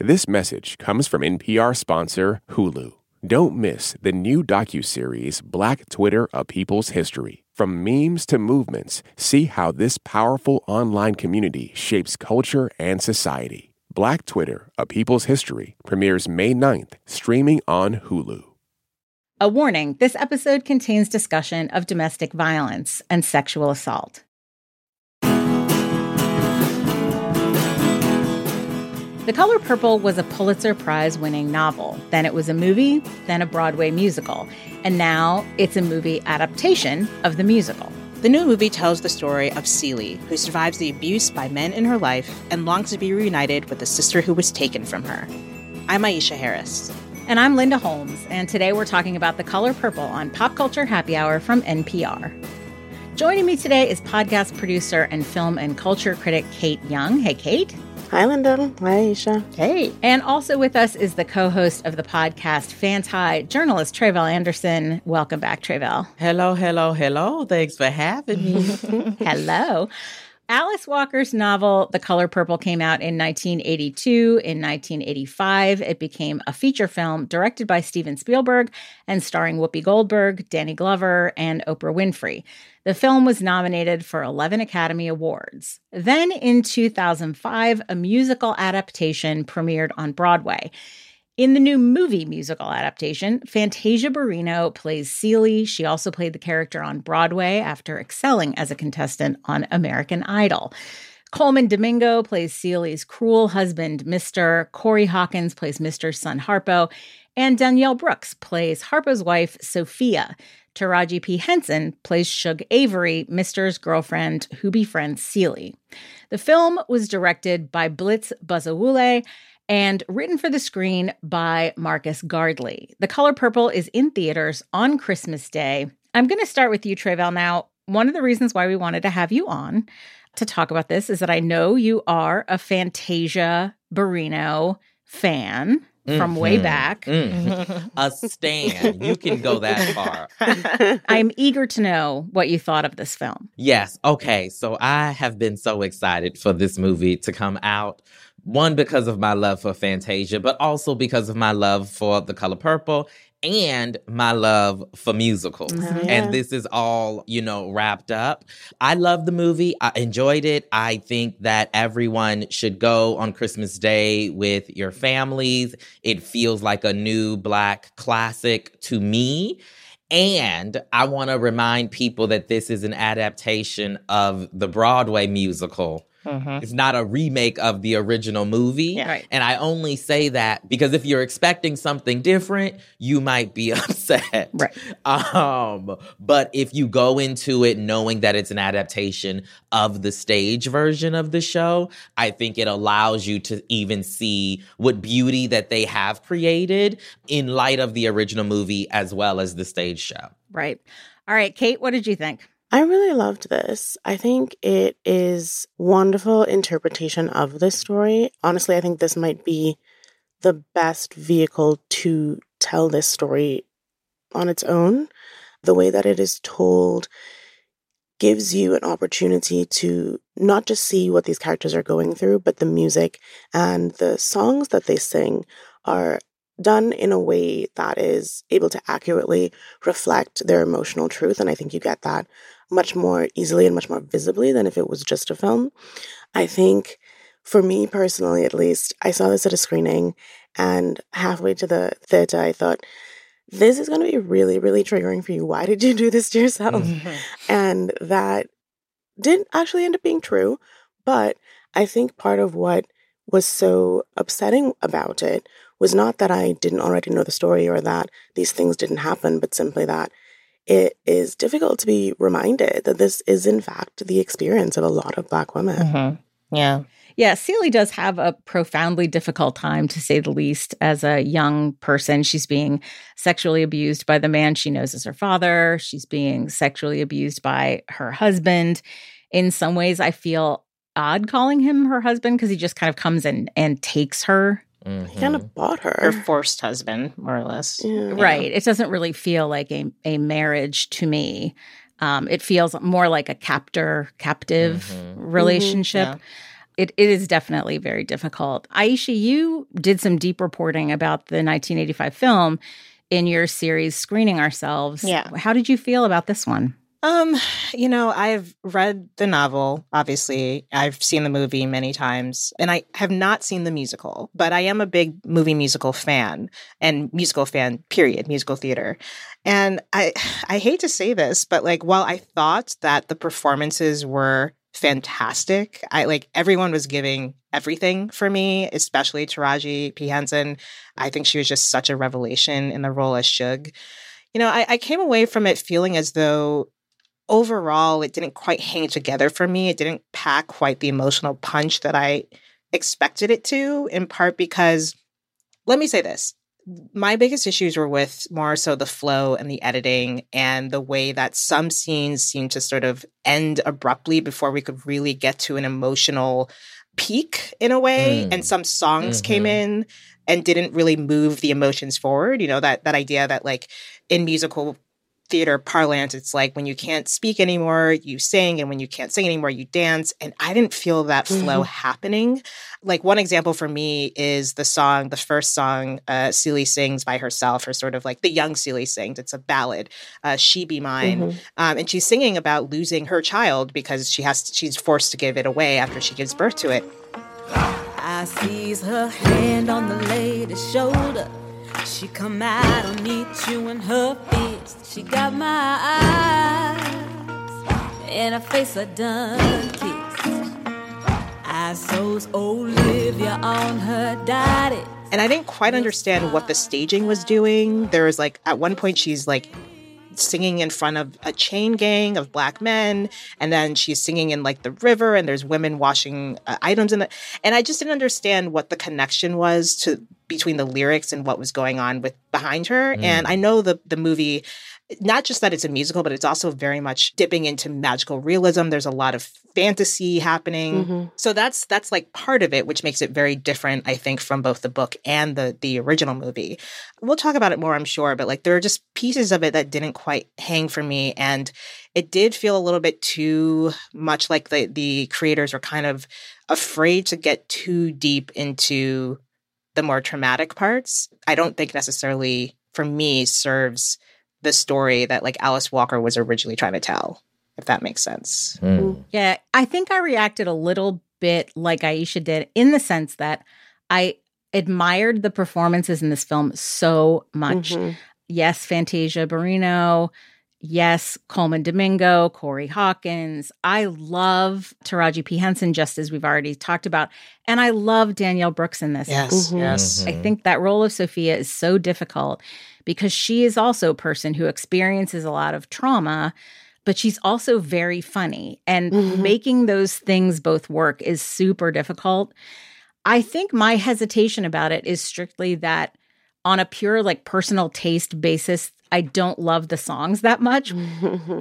This message comes from NPR sponsor Hulu. Don't miss the new docuseries Black Twitter: A People's History. From memes to movements, see how this powerful online community shapes culture and society. Black Twitter: A People's History premieres May 9th, streaming on Hulu. A warning this episode contains discussion of domestic violence and sexual assault. The Color Purple was a Pulitzer Prize winning novel. Then it was a movie, then a Broadway musical. And now it's a movie adaptation of the musical. The new movie tells the story of Celie, who survives the abuse by men in her life and longs to be reunited with the sister who was taken from her. I'm Aisha Harris. And I'm Linda Holmes, and today we're talking about The Color Purple on Pop Culture Happy Hour from NPR. Joining me today is podcast producer and film and culture critic Kate Young. Hey, Kate. Hi, Linda. Hi, Aisha. Hey. And also with us is the co host of the podcast, Fanti, journalist Tre'vell Anderson. Welcome back, Tre'vell. Hello, hello, hello. Thanks for having me. hello. Alice Walker's novel, The Color Purple, came out in 1982. In 1985, it became a feature film directed by Steven Spielberg and starring Whoopi Goldberg, Danny Glover, and Oprah Winfrey. The film was nominated for 11 Academy Awards. Then in 2005, a musical adaptation premiered on Broadway. In the new movie musical adaptation, Fantasia Barrino plays Celie. She also played the character on Broadway after excelling as a contestant on American Idol. Colman Domingo plays Celie's cruel husband, Mr. Corey Hawkins plays Mr.'s son, Harpo. And Danielle Brooks plays Harpo's wife, Sofia. Taraji P. Henson plays Shug Avery, Mr.'s girlfriend who befriends Celie. The film was directed by Blitz Bazawule and written for the screen by Marcus Gardley. The Color Purple is in theaters on Christmas Day. I'm going to start with you, Tre'vell. Now, one of the reasons why we wanted to have you on to talk about this is that I know you are a Fantasia Barrino fan from mm-hmm. way back. Mm-hmm. A stand. You can go that far. I'm eager to know what you thought of this film. Yes. Okay. So I have been so excited for this movie to come out one, because of my love for Fantasia, but also because of my love for The Color Purple and my love for musicals. Mm-hmm. And this is all, you know, wrapped up. I love the movie. I enjoyed it. I think that everyone should go on Christmas Day with your families. It feels like a new black classic to me. And I want to remind people that this is an adaptation of the Broadway musical Mm-hmm. It's not a remake of the original movie. Yeah, right. And I only say that because if you're expecting something different, you might be upset. Right. Um, but if you go into it knowing that it's an adaptation of the stage version of the show, I think it allows you to even see what beauty that they have created in light of the original movie as well as the stage show. Right. All right, Kate, what did you think? I really loved this. I think it is wonderful interpretation of this story. Honestly, I think this might be the best vehicle to tell this story on its own. The way that it is told gives you an opportunity to not just see what these characters are going through, but the music and the songs that they sing are done in a way that is able to accurately reflect their emotional truth. And I think you get that much more easily and much more visibly than if it was just a film. I think for me personally, at least, I saw this at a screening and halfway to the theater, I thought, this is going to be really, really triggering for you. Why did you do this to yourself? Mm-hmm. And that did actually end up being true. But I think part of what was so upsetting about it was not that I didn't already know the story or that these things didn't happen, but simply that it is difficult to be reminded that this is, in fact, the experience of a lot of Black women. Mm-hmm. Yeah. Yeah, Celie does have a profoundly difficult time, to say the least, as a young person. She's being sexually abused by the man she knows as her father. She's being sexually abused by her husband. In some ways, I feel odd calling him her husband because he just kind of comes in and takes her Mm-hmm. Kind of bought her. Her forced husband, more or less. Yeah. Right. It doesn't really feel like a, a marriage to me. Um, it feels more like a captor captive mm-hmm. relationship. Mm-hmm. Yeah. it, it is definitely very difficult. Aisha, you did some deep reporting about the 1985 film in your series Screening Ourselves. Yeah. How did you feel about this one? Um, you know, I've read the novel, obviously. I've seen the movie many times, and I have not seen the musical, but I am a big movie musical fan and musical fan, period, musical theater. And I I hate to say this, but like while I thought that the performances were fantastic, I like everyone was giving everything for me, especially Taraji P. Henson. I think she was just such a revelation in the role as Shug. You know, I, I came away from it feeling as though overall it didn't quite hang together for me. It didn't pack quite the emotional punch that I expected it to, in part because, let me say this. My biggest issues were with more so the flow and the editing and the way that some scenes seemed to sort of end abruptly before we could really get to an emotional peak in a way. Mm. And some songs came Mhm. in and didn't really move the emotions forward. You know, that that idea that like in musical theater parlance, it's like when you can't speak anymore, you sing, and when you can't sing anymore, you dance. And I didn't feel that flow Mhm. happening. Like one example for me is the song, the first song uh, Celie sings by herself, or sort of like the young Celie sings. It's a ballad, uh, "She Be Mine," Mhm. um, and she's singing about losing her child because she has she's forced to give it away after she gives birth to it. I sees her hand on the lady's shoulder. She come out and meet you in her fist. She got my eyes and her face I done kissed. I so's Olivia on her daddy. And I didn't quite understand what the staging was doing. There was like, at one point, she's like singing in front of a chain gang of black men. And then she's singing in like the river, and there's women washing uh, items in the. And I just didn't understand what the connection was to between the lyrics and what was going on with behind her. And I know the the movie not just that it's a musical, but it's also very much dipping into magical realism. There's a lot of fantasy happening. Mhm. So that's that's like part of it, which makes it very different, I think, from both the book and the the original movie. We'll talk about it more, I'm sure, but like there are just pieces of it that didn't quite hang for me. And it did feel a little bit too much like the the creators were kind of afraid to get too deep into the more traumatic parts. I don't think necessarily for me serves the story that like Alice Walker was originally trying to tell, if that makes sense. Mm. Yeah, I think I reacted a little bit like Aisha did in the sense that I admired the performances in this film so much. Mhm. Yes, Fantasia Barrino. Yes, Colman Domingo, Corey Hawkins. I love Taraji P. Henson, just as we've already talked about. And I love Danielle Brooks in this. Yes, Mhm. yes. I think that role of Sofia is so difficult because she is also a person who experiences a lot of trauma, but she's also very funny. And Mhm. making those things both work is super difficult. I think my hesitation about it is strictly that on a pure, like personal taste basis, I don't love the songs that much.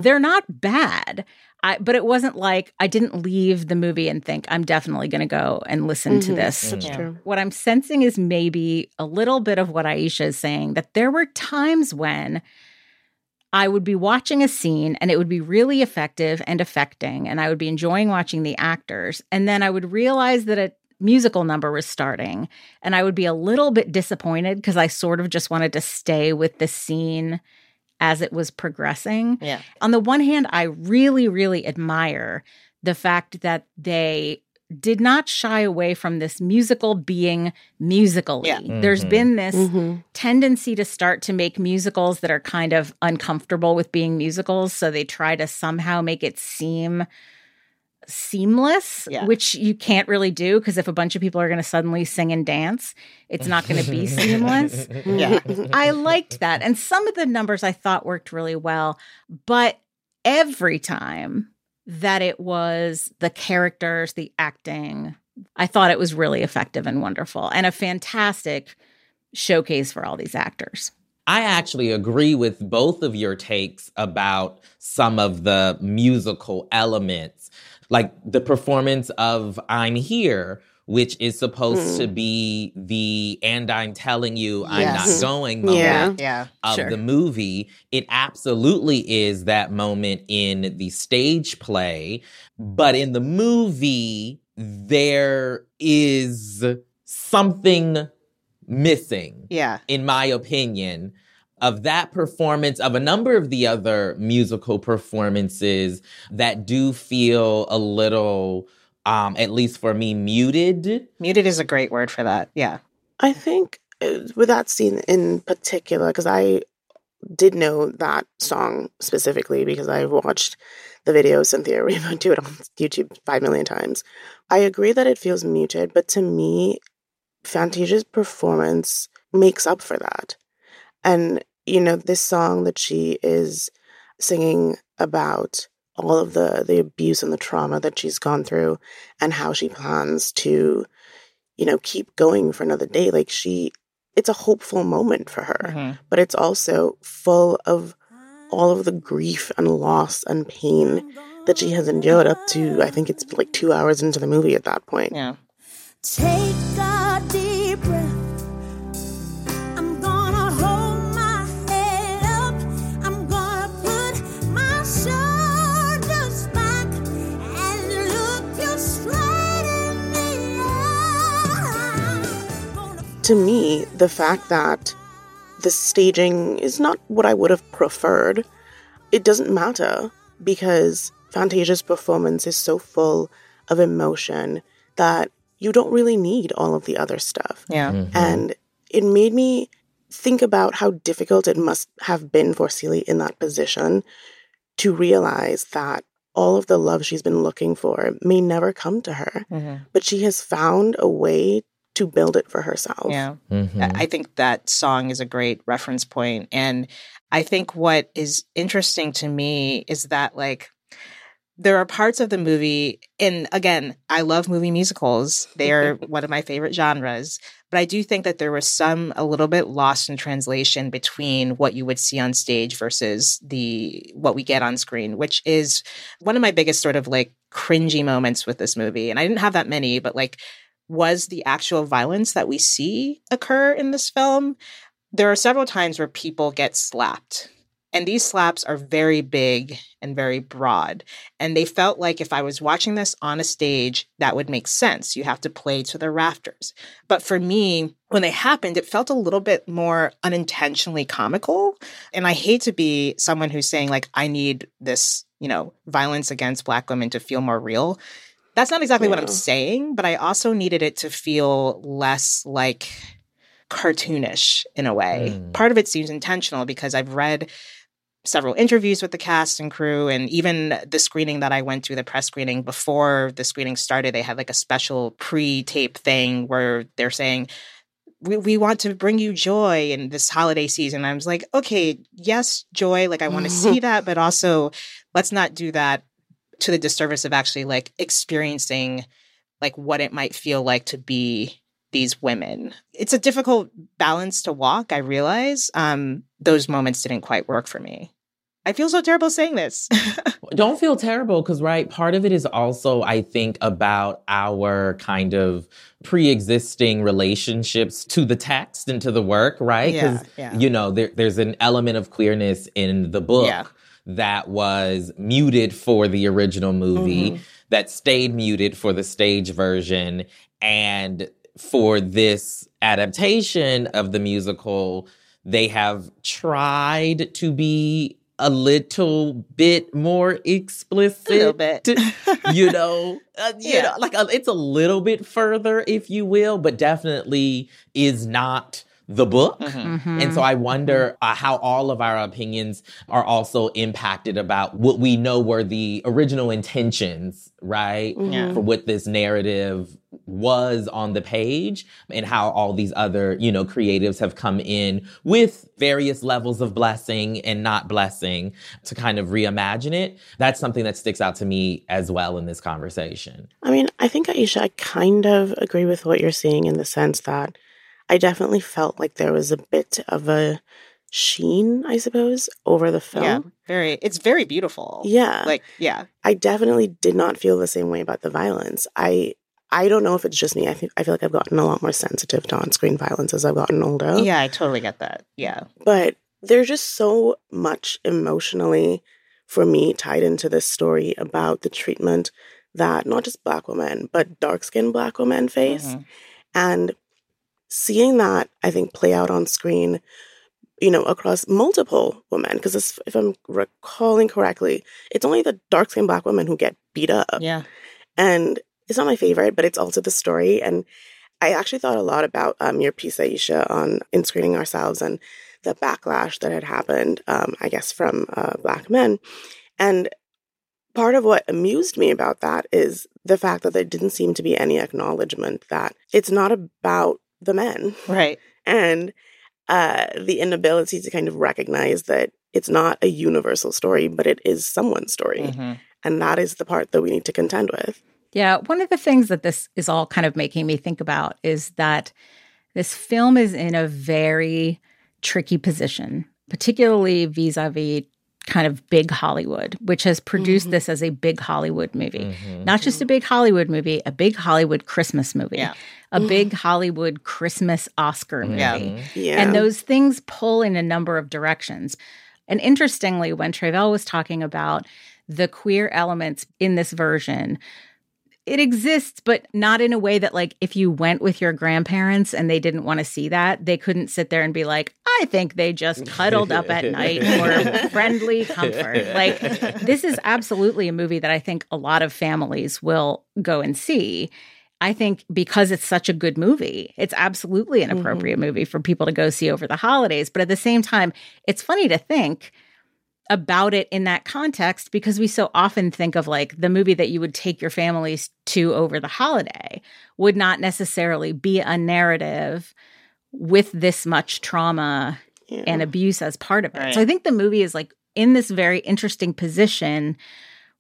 They're not bad. I, but it wasn't like I didn't leave the movie and think I'm definitely going to go and listen to Mhm. this That's Yeah. true. what I'm sensing is maybe a little bit of what Aisha is saying that there were times when I would be watching a scene and it would be really effective and affecting, and I would be enjoying watching the actors. And then I would realize that a musical number was starting, and I would be a little bit disappointed because I sort of just wanted to stay with the scene as it was progressing Yeah. on the one hand, I really, really admire the fact that they did not shy away from this musical being musically. Yeah. There's Mhm. been this Mhm. tendency to start to make musicals that are kind of uncomfortable with being musicals. So they try to somehow make it seem seamless, Yeah. which you can't really do because if a bunch of people are going to suddenly sing and dance, it's not going to be seamless. Yeah. I liked that. And some of the numbers I thought worked really well. But every time that it was the characters, the acting, I thought it was really effective and wonderful and a fantastic showcase for all these actors. I actually agree with both of your takes about some of the musical elements, like the performance of I'm Here, which is supposed to mm. be the and I'm telling you I'm Yes. not going moment Yeah. Yeah. of Sure. the movie. It absolutely is that moment in the stage play, but in the movie, there is something missing Yeah. in my opinion, of that performance, of a number of the other musical performances that do feel a little, um, at least for me, muted. Muted is a great word for that. Yeah. I think uh, with that scene in particular, because I did know that song specifically because I watched the video Cynthia Erivo do it on YouTube five million times. I agree that it feels muted, but to me, Fantasia's performance makes up for that. And, you know, this song that she is singing about all of the the abuse and the trauma that she's gone through and how she plans to you know keep going for another day like she it's a hopeful moment for her Mhm. but it's also full of all of the grief and loss and pain that she has endured up to i think it's like 2 hours into the movie at that point Yeah. Take to me, the fact that the staging is not what I would have preferred, it doesn't matter because Fantasia's performance is so full of emotion that you don't really need all of the other stuff. Yeah. Mhm. And it made me think about how difficult it must have been for Celie in that position to realize that all of the love she's been looking for may never come to her, Mhm. but she has found a way to build it for herself. Yeah. Mhm. I I think that song is a great reference point. And I think what is interesting to me is that, like, there are parts of the movie, and again, I love movie musicals. They are one of my favorite genres. But I do think that there was some a little bit lost in translation between what you would see on stage versus the what we get on screen, which is one of my biggest sort of like cringy moments with this movie. And I didn't have that many, but like was the actual violence that we see occur in this film. There are several times where people get slapped. And these slaps are very big and very broad. And they felt like if I was watching this on a stage, that would make sense. You have to play to the rafters. But for me, when they happened, it felt a little bit more unintentionally comical. And I hate to be someone who's saying, like, I need this, you know, violence against Black women to feel more real. That's not exactly what I'm saying, but I also needed it to feel less like cartoonish in a way. Mm. Part of it seems intentional because I've read several interviews with the cast and crew and even the screening that I went to the press screening before the screening started they had like a special pre-tape thing where they're saying we, we want to bring you joy in this holiday season. I was like, okay, yes, joy. Like, I want to see that, but also let's not do that to the disservice of actually like experiencing like what it might feel like to be these women. It's a difficult balance to walk, I realize. Um, those moments didn't quite work for me. I feel so terrible saying this. Don't feel terrible because, right, part of it is also, I think, about our kind of pre existing relationships to the text and to the work, right? Yeah, yeah. you know, there, there's an element of queerness in the book Yeah. That was muted for the original movie, Mhm. that stayed muted for the stage version. And for this adaptation of the musical, they have tried to be a little bit more explicit. a little bit. you know, uh, you Yeah. know, like a, it's a little bit further, if you will, but definitely is not the book. Mhm. And so I wonder uh, how all of our opinions are also impacted about what we know were the original intentions, right? Yeah. For what this narrative was on the page and how all these other, you know, creatives have come in with various levels of blessing and not blessing to kind of reimagine it. That's something that sticks out to me as well in this conversation. I mean, I think Aisha, I kind of agree with what you're saying in the sense that I definitely felt like there was a bit of a sheen, I suppose, over the film. yeah, very. It's very beautiful. Yeah. like yeah, I definitely did not feel the same way about the violence. I I don't know if it's just me. I think I feel like I've gotten a lot more sensitive to on-screen violence as I've gotten older. yeah. I totally get that. Yeah, But there's just so much emotionally for me tied into this story about the treatment that not just black women, but dark skinned black women face. Mhm. And seeing that, I think, play out on screen, you know, across multiple women, because if I'm recalling correctly, it's only the dark skinned black women who get beat up. Yeah. And it's not my favorite, but it's also the story. And I actually thought a lot about um, your piece, Aisha, on in screening ourselves and the backlash that had happened, um, I guess, from uh, black men. And part of what amused me about that is the fact that there didn't seem to be any acknowledgement that it's not about the men Right. and uh, the inability to kind of recognize that it's not a universal story, but it is someone's story. Mhm. And that is the part that we need to contend with. Yeah, one of the things that this is all kind of making me think about is that this film is in a very tricky position, particularly vis a vis kind of big Hollywood, which has produced Mhm. this as a big Hollywood movie. Mhm. Not just a big Hollywood movie, a big Hollywood Christmas movie, Yeah. a big Hollywood Christmas Oscar movie. Yeah. Yeah. And those things pull in a number of directions. And interestingly, when Tre'vell was talking about the queer elements in this version, it exists, but not in a way that, like, if you went with your grandparents and they didn't want to see that, they couldn't sit there and be like, I think they just cuddled up at night for friendly comfort. Like, this is absolutely a movie that I think a lot of families will go and see. I think because it's such a good movie, it's absolutely an mm-hmm. appropriate movie for people to go see over the holidays. But at the same time, it's funny to think about it in that context because we so often think of like the movie that you would take your families to over the holiday would not necessarily be a narrative with this much trauma Yeah. and abuse as part of it. Right. So I think the movie is like in this very interesting position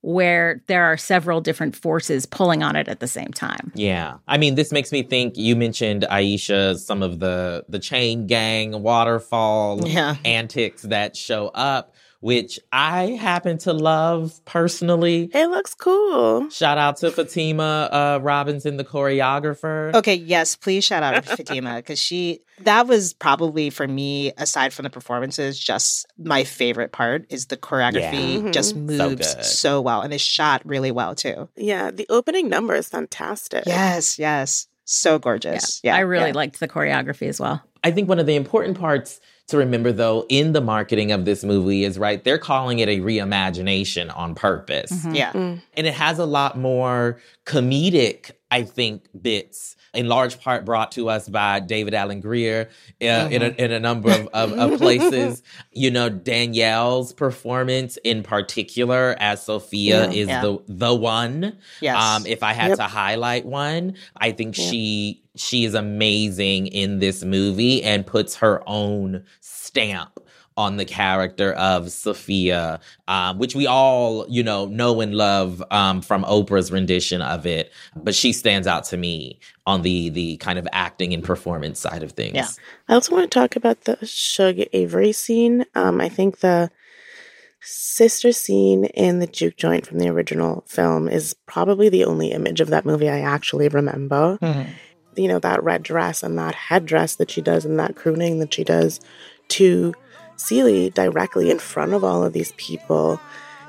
where there are several different forces pulling on it at the same time. Yeah. I mean, this makes me think you mentioned Aisha, some of the the chain gang waterfall Yeah. antics that show up, which I happen to love personally. it looks cool. Shout out to Fatima uh, Robinson, the choreographer. Okay, yes, please shout out to Fatima because she that was probably for me, aside from the performances, just my favorite part is the choreography Yeah. just Mhm. So moves good. so, well and is shot really well too. Yeah, the opening number is fantastic. Yes, yes. So gorgeous. Yeah. I really yeah. liked the choreography as well. I think one of the important parts to remember, though, in the marketing of this movie is right, they're calling it a reimagination on purpose. Mhm. Yeah. Mm. And it has a lot more comedic, I think, bits, in large part brought to us by David Alan Grier uh, in, a, in a number of, of, of places. You know, Danielle's performance in particular as Sofia Yeah. is Yeah. the the one. Yes. Um, if I had Yep. to highlight one, I think Yeah. she she is amazing in this movie and puts her own stamp on the character of Sofia, um, which we all, you know, know and love um, from Oprah's rendition of it. But she stands out to me on the the kind of acting and performance side of things. Yeah. I also want to talk about the Shug Avery scene. Um, I think the sister scene in the juke joint from the original film is probably the only image of that movie I actually remember. Mhm. You know, that red dress and that headdress that she does and that crooning that she does to Celie directly in front of all of these people,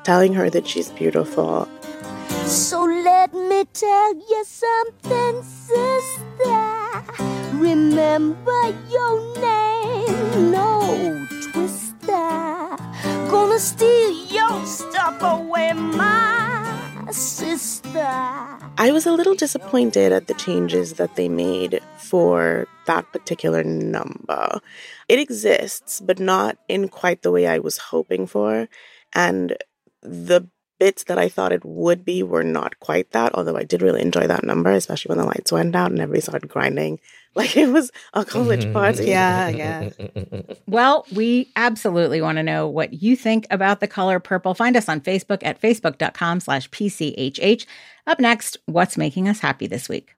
telling her that she's beautiful. So let me tell you something, sister. Remember your name, no twister. Gonna steal your stuff away, my sister. I was a little disappointed at the changes that they made for that particular number. It exists, but not in quite the way I was hoping for. And the bits that I thought it would be were not quite that, although I did really enjoy that number, especially when the lights went out and everybody started grinding like it was a college party. Yeah, yeah. Well, we absolutely want to know what you think about the color purple. Find us on Facebook at facebook.com slash PCHH. Up next, what's making us happy this week?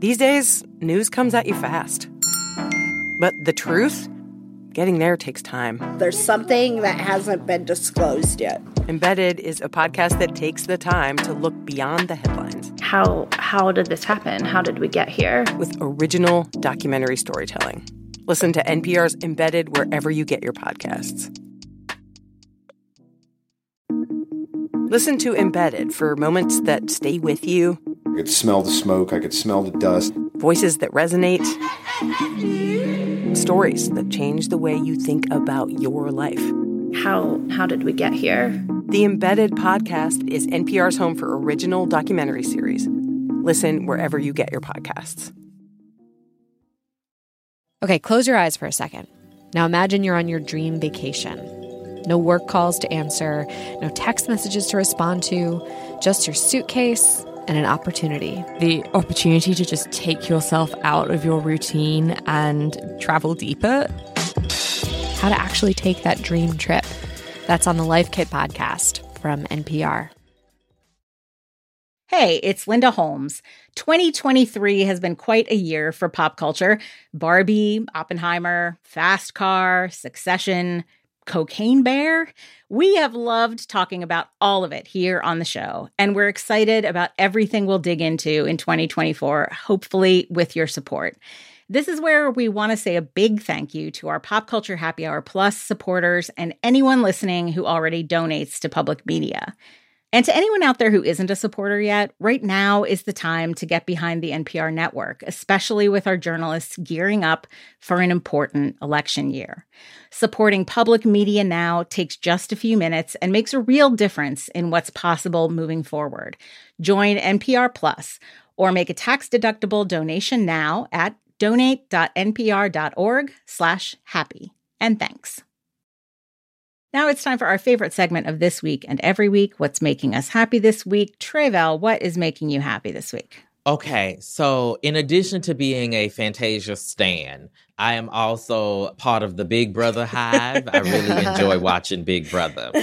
These days, news comes at you fast. But the truth? Getting there takes time. There's something that hasn't been disclosed yet. Embedded is a podcast that takes the time to look beyond the headlines How how did this happen? How did we get here? with original documentary storytelling. Listen to NPR's Embedded wherever you get your podcasts. Listen to Embedded for moments that stay with you, I could smell the smoke, I could smell the dust. voices that resonate, stories that change the way you think about your life. How how did we get here? The Embedded podcast is NPR's home for original documentary series. Listen wherever you get your podcasts. Okay, close your eyes for a second. Now imagine you're on your dream vacation. No work calls to answer, no text messages to respond to, just your suitcase and an opportunity. the opportunity to just take yourself out of your routine and travel deeper. How to actually take that dream trip. That's on the Life Kit podcast from NPR. Hey, it's Linda Holmes. 2023 has been quite a year for pop culture. Barbie, Oppenheimer, Fast Car, Succession, Cocaine Bear. We have loved talking about all of it here on the show, and we're excited about everything we'll dig into in 2024, hopefully with your support. This is where we want to say a big thank you to our Pop Culture Happy Hour Plus supporters and anyone listening who already donates to public media. And to anyone out there who isn't a supporter yet, right now is the time to get behind the NPR network, especially with our journalists gearing up for an important election year. Supporting public media now takes just a few minutes and makes a real difference in what's possible moving forward. Join NPR Plus or make a tax-deductible donation now at donate.npr.org/happy. And thanks. Now it's time for our favorite segment of this week and every week. What's making us happy this week? Tre'vell, what is making you happy this week? Okay, so in addition to being a Fantasia stan, I am also part of the Big Brother hive. I really enjoy watching Big Brother.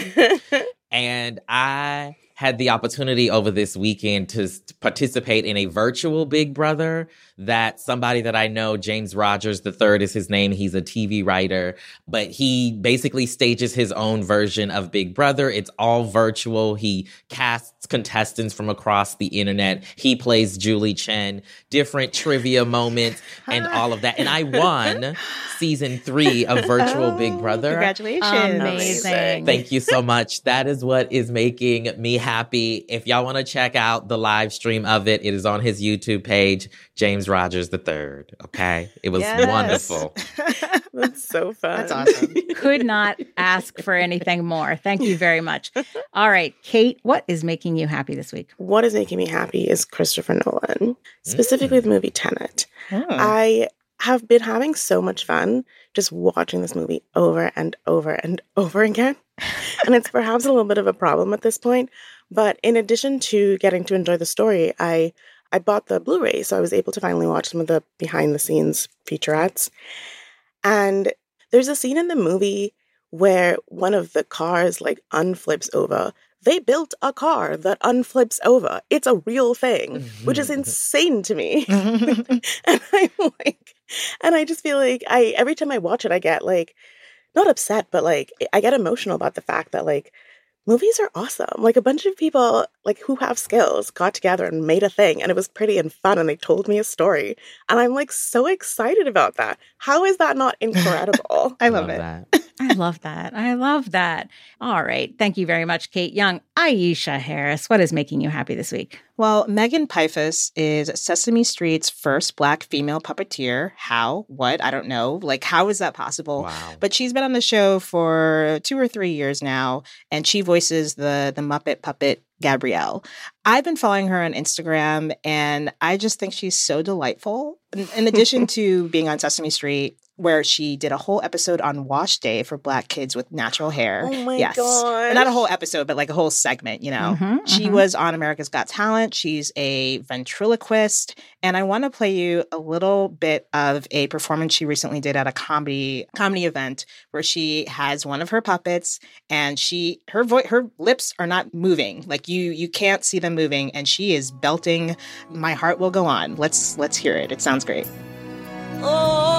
And I had the opportunity over this weekend to participate in a virtual Big Brother that somebody that I know, James Rogers III is his name. He's a TV writer, but he basically stages his own version of Big Brother. It's all virtual. He casts contestants from across the internet. He plays Julie Chen, different trivia moments and all of that. And I won season three of Virtual Big oh, Brother. Congratulations. Amazing. Thank you so much. That is what is making me happy. If y'all want to check out the live stream of it, it is on his YouTube page, James Rogers the Third. Okay. It was Yes. wonderful. That's so fun. That's awesome. Could not ask for anything more. Thank you very much. All right, Kate, what is making you happy this week? What is making me happy is Christopher Nolan, specifically the mm. movie Tenet. Oh. I have been having so much fun just watching this movie over and over and over again. and it's perhaps a little bit of a problem at this point. But in addition to getting to enjoy the story, I I bought the Blu-ray, so I was able to finally watch some of the behind the scenes featurettes. And there's a scene in the movie where one of the cars like unflips over. They built a car that unflips over. It's a real thing, which is mm-hmm. insane to me. and I'm like, and I just feel like I every time I watch it, I get like not upset, but like I get emotional about the fact that like movies are awesome. Like a bunch of people like who have skills got together and made a thing and it was pretty and fun and they told me a story. And I'm like so excited about that. How is that not incredible? I love, Love it. that. I love that. I love that. All right. Thank you very much, Kate Young. Aisha Harris, what is making you happy this week? Well, Megan Piphus is Sesame Street's first black female puppeteer. How? What? I don't know. Like, how is that possible? Wow. But she's been on the show for two or three years now, and she voices the the Muppet puppet Gabrielle. I've been following her on Instagram, and I just think she's so delightful. In, in addition to being on Sesame Street, where she did a whole episode on wash day for black kids with natural hair. Oh my yes. gosh. Not a whole episode, but like a whole segment, you know. Mhm, she mhm. was on America's Got Talent. She's a ventriloquist. And I want to play you a little bit of a performance she recently did at a comedy comedy event where she has one of her puppets and she her voice her lips are not moving. Like you you can't see them moving and she is belting My Heart Will Go On. Let's let's hear it. It sounds great. Once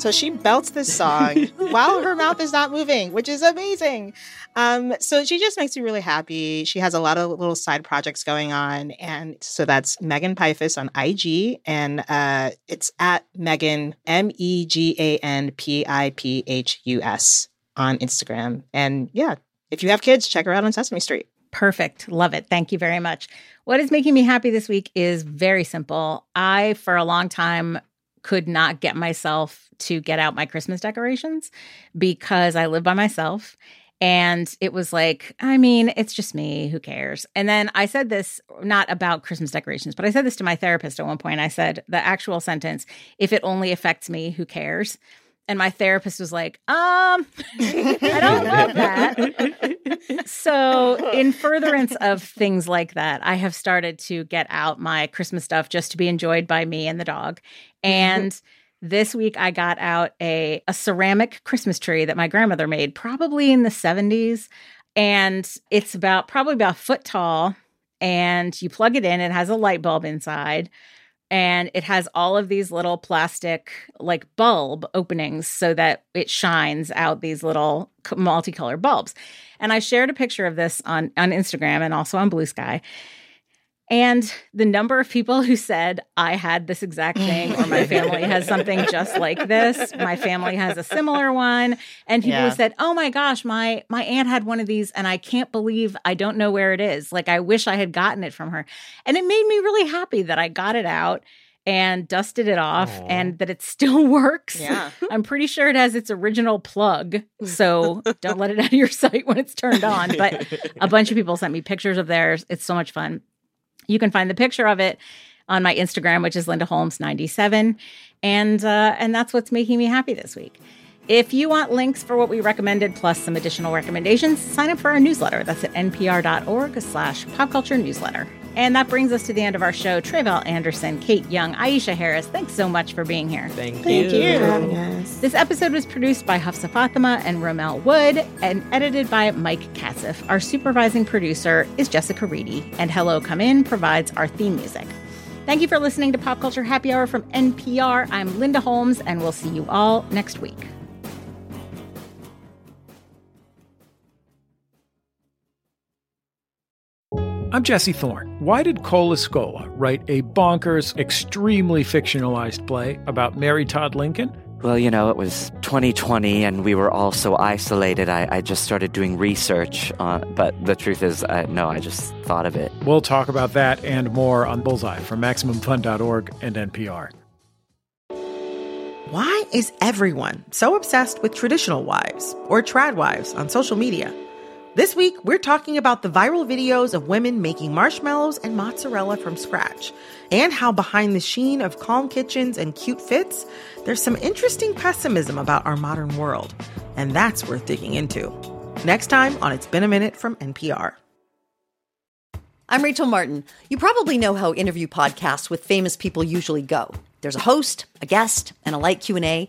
So she belts this song while her mouth is not moving, which is amazing. Um, so she just makes me really happy. She has a lot of little side projects going on. And so that's Megan Piphus on IG. And uh, it's at Megan, M E G A N P I P H U S on Instagram. And yeah, if you have kids, check her out on Sesame Street. Perfect. Love it. Thank you very much. What is making me happy this week is very simple. I, for a long time, could not get myself to get out my Christmas decorations because I live by myself. And it was like, I mean, it's just me. Who cares? And then I said this not about Christmas decorations, but I said this to my therapist at one point. I said the actual sentence, if it only affects me, who cares? And my therapist was like, um, I don't love that. so, in furtherance of things like that, I have started to get out my Christmas stuff just to be enjoyed by me and the dog. And this week I got out a, a ceramic Christmas tree that my grandmother made, probably in the 70s. And it's about probably about a foot tall. And you plug it in, it has a light bulb inside and it has all of these little plastic like bulb openings so that it shines out these little multicolored bulbs. And i shared a picture of this on on instagram and also on Bluesky and the number of people who said i had this exact thing or my family has something just like this my family has a similar one and people Yeah. who said oh my gosh my my aunt had one of these and i can't believe i don't know where it is like i wish i had gotten it from her and it made me really happy that I got it out and dusted it off Aw. and that it still works. Yeah. I'm pretty sure it has its original plug. So don't let it out of your sight when it's turned on. But a bunch of people sent me pictures of theirs. It's so much fun. You can find the picture of it on my Instagram, which is Linda Holmes 97. And uh, and that's what's making me happy this week. If you want links for what we recommended plus some additional recommendations, sign up for our newsletter. That's at npr.org slash popculture newsletter. And that brings us to the end of our show. Tre'vell Anderson, Kate Young, Aisha Harris, thanks so much for being here. Thank, you. Thank you. for having us. This episode was produced by Hafsa Fatima and Rommel Wood and edited by Mike Katzif. Our supervising producer is Jessica Reedy, and Hello Come In provides our theme music. Thank you for listening to Pop Culture Happy Hour from NPR. I'm Linda Holmes, and we'll see you all next week. I'm Jesse Thorne. Why did Cole Escola write a bonkers, extremely fictionalized play about Mary Todd Lincoln? Well, you know, it was 2020 and we were all so isolated. I, I just started doing research. On, but the truth is, uh, no, I just thought of it. We'll talk about that and more on Bullseye from MaximumFun.org and NPR. Why is everyone so obsessed with traditional wives or trad wives on social media? This week, we're talking about the viral videos of women making marshmallows and mozzarella from scratch, and how behind the sheen of calm kitchens and cute fits, there's some interesting pessimism about our modern world. And that's worth digging into. Next time on It's Been a Minute from NPR. I'm Rachel Martin. You probably know how interview podcasts with famous people usually go. There's a host, a guest, and a light Q&A.